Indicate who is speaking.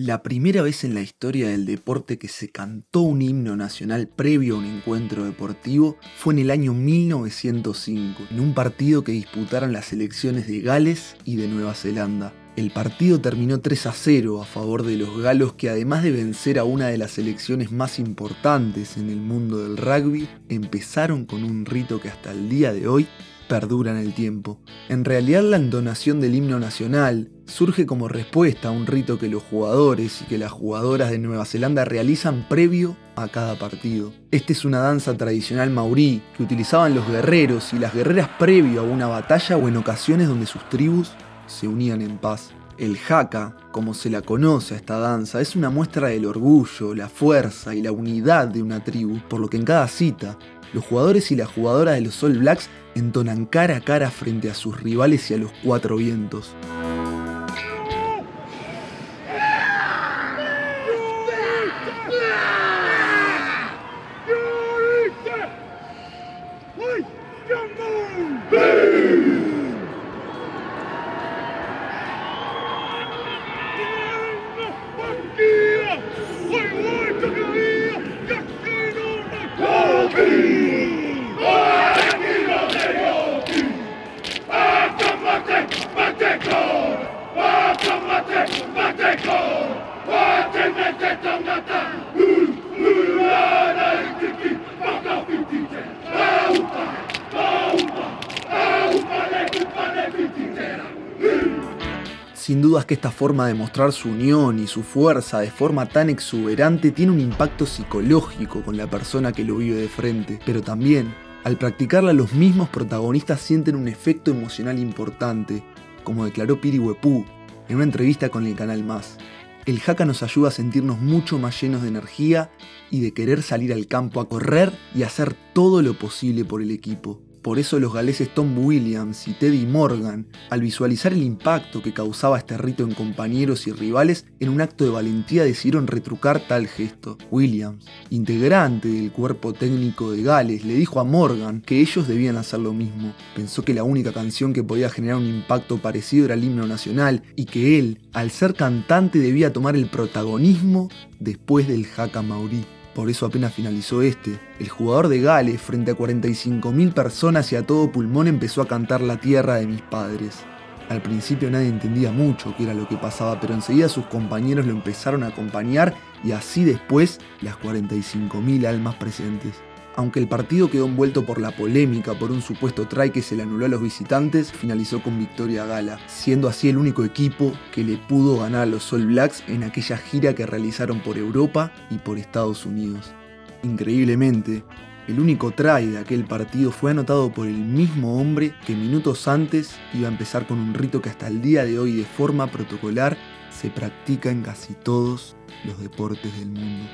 Speaker 1: La primera vez en la historia del deporte que se cantó un himno nacional previo a un encuentro deportivo fue en el año 1905, en un partido que disputaron las selecciones de Gales y de Nueva Zelanda. El partido terminó 3 a 0 a favor de los galos que además de vencer a una de las selecciones más importantes en el mundo del rugby, empezaron con un rito que hasta el día de hoy perdura en el tiempo. En realidad la entonación del himno nacional surge como respuesta a un rito que los jugadores y que las jugadoras de Nueva Zelanda realizan previo a cada partido. Esta es una danza tradicional maurí que utilizaban los guerreros y las guerreras previo a una batalla o en ocasiones donde sus tribus se unían en paz. El haka, como se la conoce a esta danza, es una muestra del orgullo, la fuerza y la unidad de una tribu, por lo que en cada cita, los jugadores y las jugadoras de los All Blacks entonan cara a cara frente a sus rivales y a los cuatro vientos. Sim. Sin dudas que esta forma de mostrar su unión y su fuerza de forma tan exuberante tiene un impacto psicológico con la persona que lo vive de frente, pero también, al practicarla los mismos protagonistas sienten un efecto emocional importante, como declaró Piri Wepú en una entrevista con el canal Más. El haka nos ayuda a sentirnos mucho más llenos de energía y de querer salir al campo a correr y hacer todo lo posible por el equipo. Por eso los galeses Tom Williams y Teddy Morgan, al visualizar el impacto que causaba este rito en compañeros y rivales, en un acto de valentía decidieron retrucar tal gesto. Williams, integrante del cuerpo técnico de Gales, le dijo a Morgan que ellos debían hacer lo mismo. Pensó que la única canción que podía generar un impacto parecido era el himno nacional y que él, al ser cantante, debía tomar el protagonismo después del Haka Maori. Por eso apenas finalizó este, el jugador de Gales frente a 45.000 personas y a todo pulmón empezó a cantar La tierra de mis padres. Al principio nadie entendía mucho qué era lo que pasaba, pero enseguida sus compañeros lo empezaron a acompañar y así después las 45.000 almas presentes. Aunque el partido quedó envuelto por la polémica por un supuesto try que se le anuló a los visitantes, finalizó con victoria gala, siendo así el único equipo que le pudo ganar a los All Blacks en aquella gira que realizaron por Europa y por Estados Unidos. Increíblemente, el único try de aquel partido fue anotado por el mismo hombre que minutos antes iba a empezar con un rito que hasta el día de hoy de forma protocolar se practica en casi todos los deportes del mundo.